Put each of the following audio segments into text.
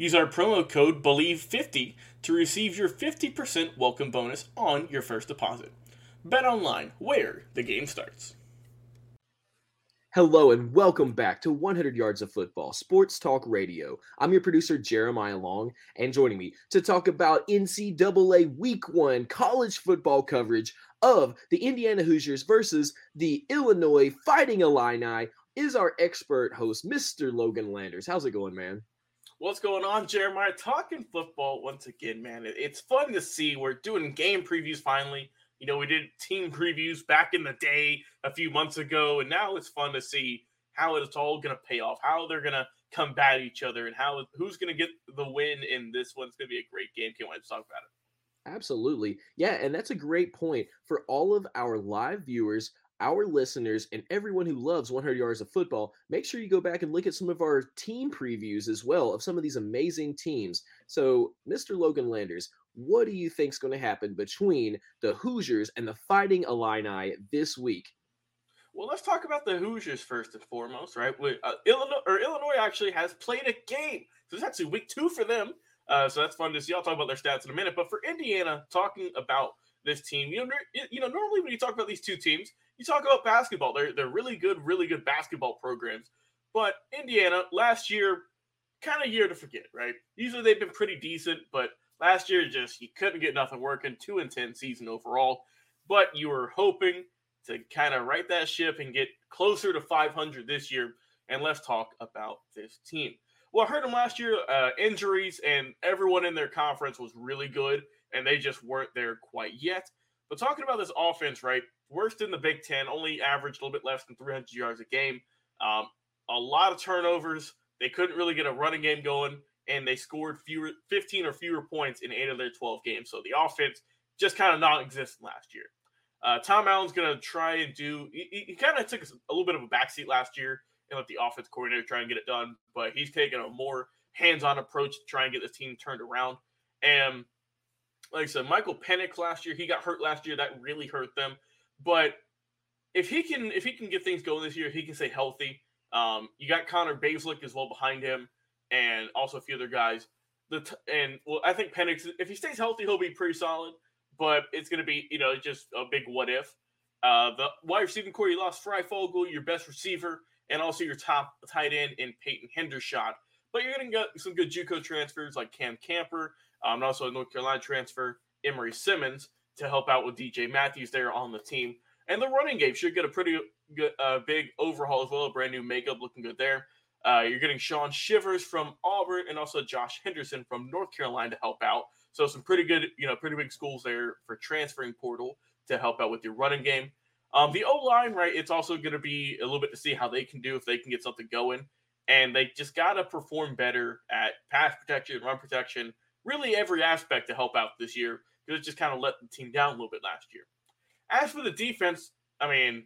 Use our promo code BLEAV50 to receive your 50% welcome bonus on your first deposit. BetOnline, where the game starts. Hello and welcome back to 100 Yards of Football, Sports Talk Radio. I'm your producer, Jeremiah Long, and joining me to talk about NCAA Week 1 college football coverage of the Indiana Hoosiers versus the Illinois Fighting Illini is our expert host, Mr. Logan Landers. How's it going, man? What's going on, Jeremiah? Talking football once again, man. It's fun to see. We're doing game previews finally. You know, we did team previews back in the day a few months ago, and now it's fun to see how it's all going to pay off, how they're going to combat each other, and how who's going to get the win in this one. It's going to be a great game. Can't wait to talk about it. Absolutely. Yeah, and that's a great point for all of our live viewers our listeners and everyone who loves 100 yards of football, make sure you go back and look at some of our team previews as well of some of these amazing teams. So, Mr. Logan Landers, what do you think is going to happen between the Hoosiers and the Fighting Illini this week? Well, let's talk about the Hoosiers first and foremost, right? Uh, Illinois or Illinois actually has played a game, so it's actually week two for them. Uh, so that's fun to see. I'll talk about their stats in a minute. But for Indiana, talking about this team, you know, you know, normally when you talk about these two teams, you talk about basketball. They're they're really good, really good basketball programs. But Indiana last year, kind of year to forget, right? Usually they've been pretty decent, but last year just you couldn't get nothing working. Two and ten season overall, but you were hoping to kind of right that ship and get closer to 500 this year. And let's talk about this team. Well, I heard them last year, uh, injuries, and everyone in their conference was really good, and they just weren't there quite yet. But talking about this offense, right? worst in the Big Ten, only averaged a little bit less than 300 yards a game. Um, a lot of turnovers. They couldn't really get a running game going, and they scored fewer, 15 or fewer points in eight of their 12 games. So the offense just kind of non-existent last year. Uh, Tom Allen's going to try and do. He, he kind of took a little bit of a backseat last year and let the offense coordinator try and get it done, but he's taking a more hands-on approach to try and get this team turned around. And like I said, Michael Penix last year, he got hurt last year. That really hurt them. But if he can if he can get things going this year, he can stay healthy. Um, you got Connor Bazelak as well behind him, and also a few other guys. The t- and well, I think Penix, if he stays healthy, he'll be pretty solid. But it's going to be you know just a big what if. Uh, the wide receiving corps, you lost Fryfogle, your best receiver, and also your top tight end in Peyton Hendershot. but you're going to get some good JUCO transfers like Cam Camper, um, and also a North Carolina transfer, Emery Simmons, to help out with DJ Matthews there on the team. And the running game should get a pretty good, uh, big overhaul as well, a brand new makeup looking good there. Uh, you're getting Shaun Shivers from Auburn and also Josh Henderson from North Carolina to help out. So some pretty good, you know, pretty big schools there for transferring portal to help out with your running game. Um, the O line, right? It's also going to be a little bit to see how they can do if they can get something going, and they just got to perform better at pass protection, run protection, really every aspect to help out this year because it just kind of let the team down a little bit last year. As for the defense, I mean,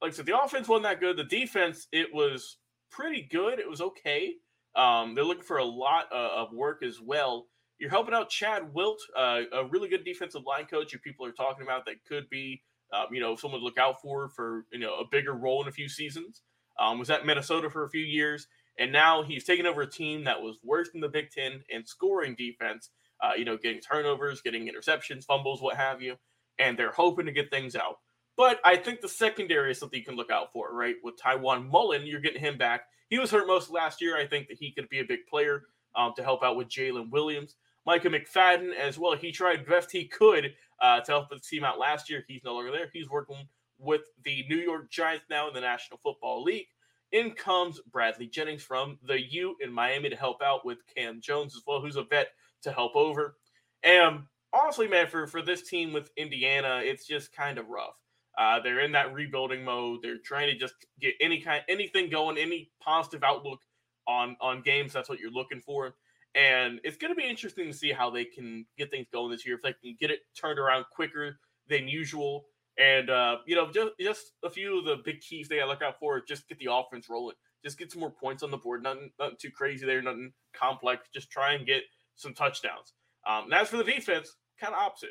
like I said, the offense wasn't that good. The defense, it was pretty good. It was okay. Um, they're looking for a lot uh, of work as well. You're helping out Chad Wilt, uh, a really good defensive line coach who people are talking about that could be, um, you know, someone to look out for for you know a bigger role in a few seasons. Um, was at Minnesota for a few years, and now he's taken over a team that was worse than the Big Ten in scoring defense. Uh, you know, getting turnovers, getting interceptions, fumbles, what have you, and they're hoping to get things out. But I think the secondary is something you can look out for, right? With Tiawan Mullen, you're getting him back. He was hurt most last year. I think that he could be a big player um, to help out with Jaylin Williams. Micah McFadden as well. He tried best he could uh, to help the team out last year. He's no longer there. He's working with the New York Giants now in the National Football League. In comes Bradley Jennings from the U in Miami to help out with Cam Jones as well, who's a vet to help over. And honestly, man, for, for this team with Indiana, it's just kind of rough. Uh, they're in that rebuilding mode. They're trying to just get any kind, anything going, any positive outlook on on games. That's what you're looking for, and it's going to be interesting to see how they can get things going this year. If they can get it turned around quicker than usual, and uh, you know, just just a few of the big keys they got to look out for. Just get the offense rolling. Just get some more points on the board. Nothing, nothing too crazy there. Nothing complex. Just try and get some touchdowns. Um, and as for the defense, kind of opposite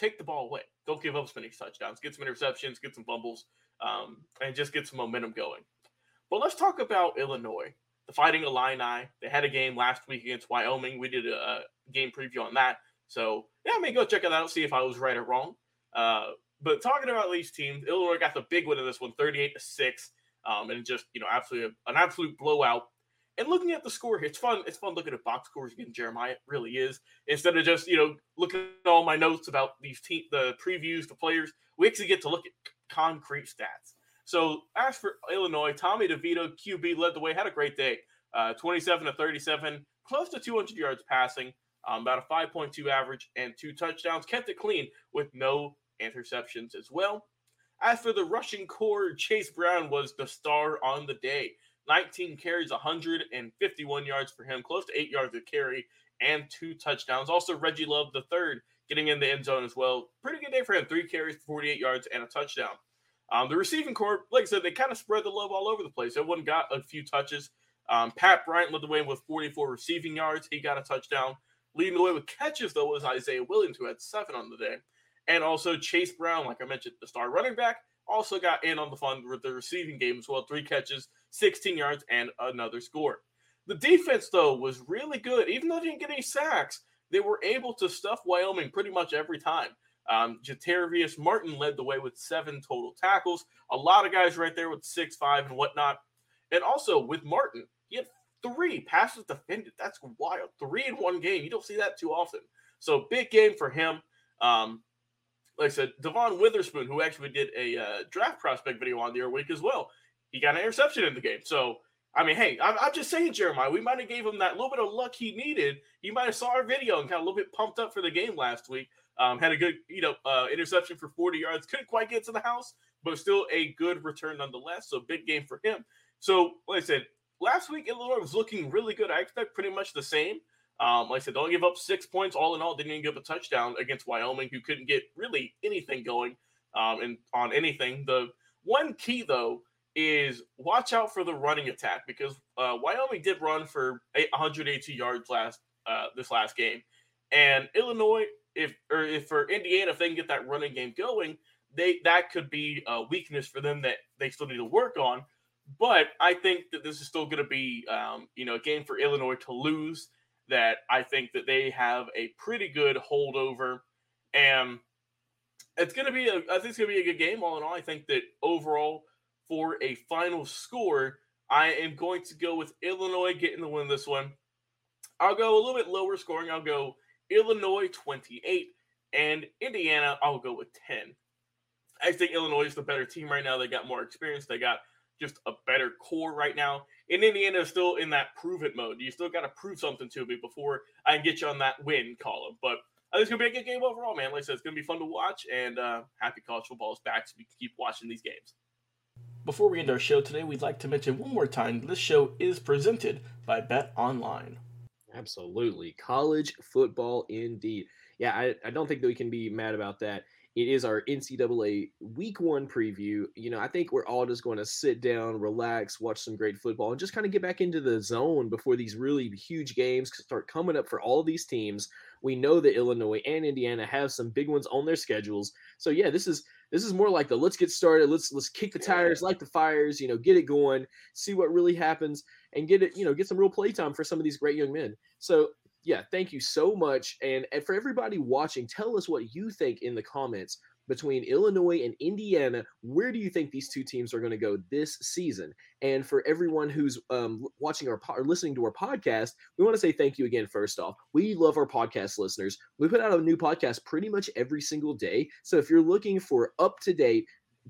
take the ball away. Don't give up as many touchdowns. Get some interceptions, get some fumbles, um, and just get some momentum going. But let's talk about Illinois, the Fighting Illini. They had a game last week against Wyoming. We did a game preview on that. So, yeah, I mean, go check it out, see if I was right or wrong. Uh, but talking about these teams, Illinois got the big win in this one, 38 to 6. Um, and just, you know, absolutely an absolute blowout and looking at the score, here, it's fun. It's fun looking at box scores again, Jeremiah. It really is. Instead of just you know looking at all my notes about these team, the previews, the players, we actually get to look at concrete stats. So as for Illinois, Tommy DeVito, QB, led the way. Had a great day. Uh, 27 to 37, close to 200 yards passing, um, about a 5.2 average, and two touchdowns. Kept it clean with no interceptions as well. As for the rushing corps, Chase Brown was the star on the day. 19 carries, 151 yards for him, close to eight yards of carry, and two touchdowns. Also, Reggie Love, the third, getting in the end zone as well. Pretty good day for him. Three carries, 48 yards, and a touchdown. Um, the receiving corps, like I said, they kind of spread the love all over the place. Everyone got a few touches. Um, Pat Bryant led the way with 44 receiving yards. He got a touchdown. Leading the way with catches, though, was Isaiah Williams, who had seven on the day. And also Chase Brown, like I mentioned, the star running back, also got in on the fun with the receiving game as well. Three catches, 16 yards, and another score. The defense, though, was really good. Even though they didn't get any sacks, they were able to stuff Wyoming pretty much every time. Um, Martin led the way with seven total tackles. A lot of guys right there with six, five, and whatnot. And also with Martin, he had three passes defended. That's wild. Three in one game. You don't see that too often. So big game for him. Um, like I said, Devon Witherspoon, who actually did a uh, draft prospect video on the other week as well, he got an interception in the game. So, I mean, hey, I'm, I'm just saying, Jeremiah, we might have gave him that little bit of luck he needed. He might have saw our video and kind of a little bit pumped up for the game last week. Um, had a good, you know, uh, interception for 40 yards. Couldn't quite get to the house, but still a good return nonetheless. So big game for him. So, like I said, last week Illinois was looking really good. I expect pretty much the same. Um, like I said, don't give up six points all in all. Didn't even give up a touchdown against Wyoming, who couldn't get really anything going um, and on anything. The one key though is watch out for the running attack because uh, Wyoming did run for 182 yards last uh, this last game, and Illinois, if or if for Indiana, if they can get that running game going, they that could be a weakness for them that they still need to work on. But I think that this is still going to be, um, you know, a game for Illinois to lose that I think that they have a pretty good holdover, and it's going to be a, I think it's going to be a good game all in all. I think that overall for a final score, I am going to go with Illinois getting the win this one. I'll go a little bit lower scoring. I'll go Illinois 28 and Indiana, I'll go with 10. I think Illinois is the better team right now. They got more experience. They got just a better core right now. And Indiana is still in that prove it mode. You still got to prove something to me before I can get you on that win column. But I think it's going to be a good game overall, man. Like I said, it's going to be fun to watch. And uh, happy college football is back so we can keep watching these games. Before we end our show today, we'd like to mention one more time this show is presented by BetOnline. Absolutely. College football indeed. Yeah, I, I don't think that we can be mad about that. It is our NCAA week one preview. You know, I think we're all just going to sit down, relax, watch some great football, and just kind of get back into the zone before these really huge games start coming up for all these teams. We know that Illinois and Indiana have some big ones on their schedules. So yeah, this is this is more like the let's get started, let's let's kick the tires, light the fires, you know, get it going, see what really happens, and get it, you know, get some real playtime for some of these great young men. So yeah, thank you so much. And, and for everybody watching, tell us what you think in the comments between Illinois and Indiana. Where do you think these two teams are going to go this season? And for everyone who's um, watching our or listening to our podcast, we want to say thank you again. First off, we love our podcast listeners. We put out a new podcast pretty much every single day. So if you're looking for up to date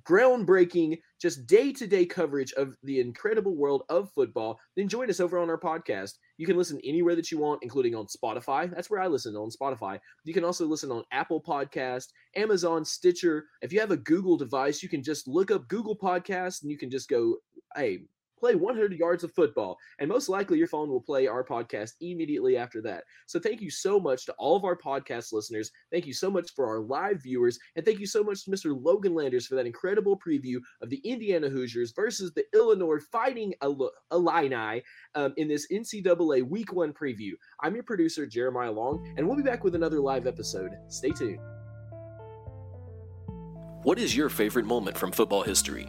groundbreaking, just day to day coverage of the incredible world of football, then join us over on our podcast. You can listen anywhere that you want, including on Spotify. That's where I listen on Spotify. You can also listen on Apple Podcast, Amazon, Stitcher. If you have a Google device, you can just look up Google Podcast and you can just go, hey, play 100 yards of football. And most likely your phone will play our podcast immediately after that. So thank you so much to all of our podcast listeners. Thank you so much for our live viewers. And thank you so much to Mr. Logan Landers for that incredible preview of the Indiana Hoosiers versus the Illinois Fighting Illini um, in this NCAA Week 1 preview. I'm your producer, Jeremiah Long, and we'll be back with another live episode. Stay tuned. What is your favorite moment from football history?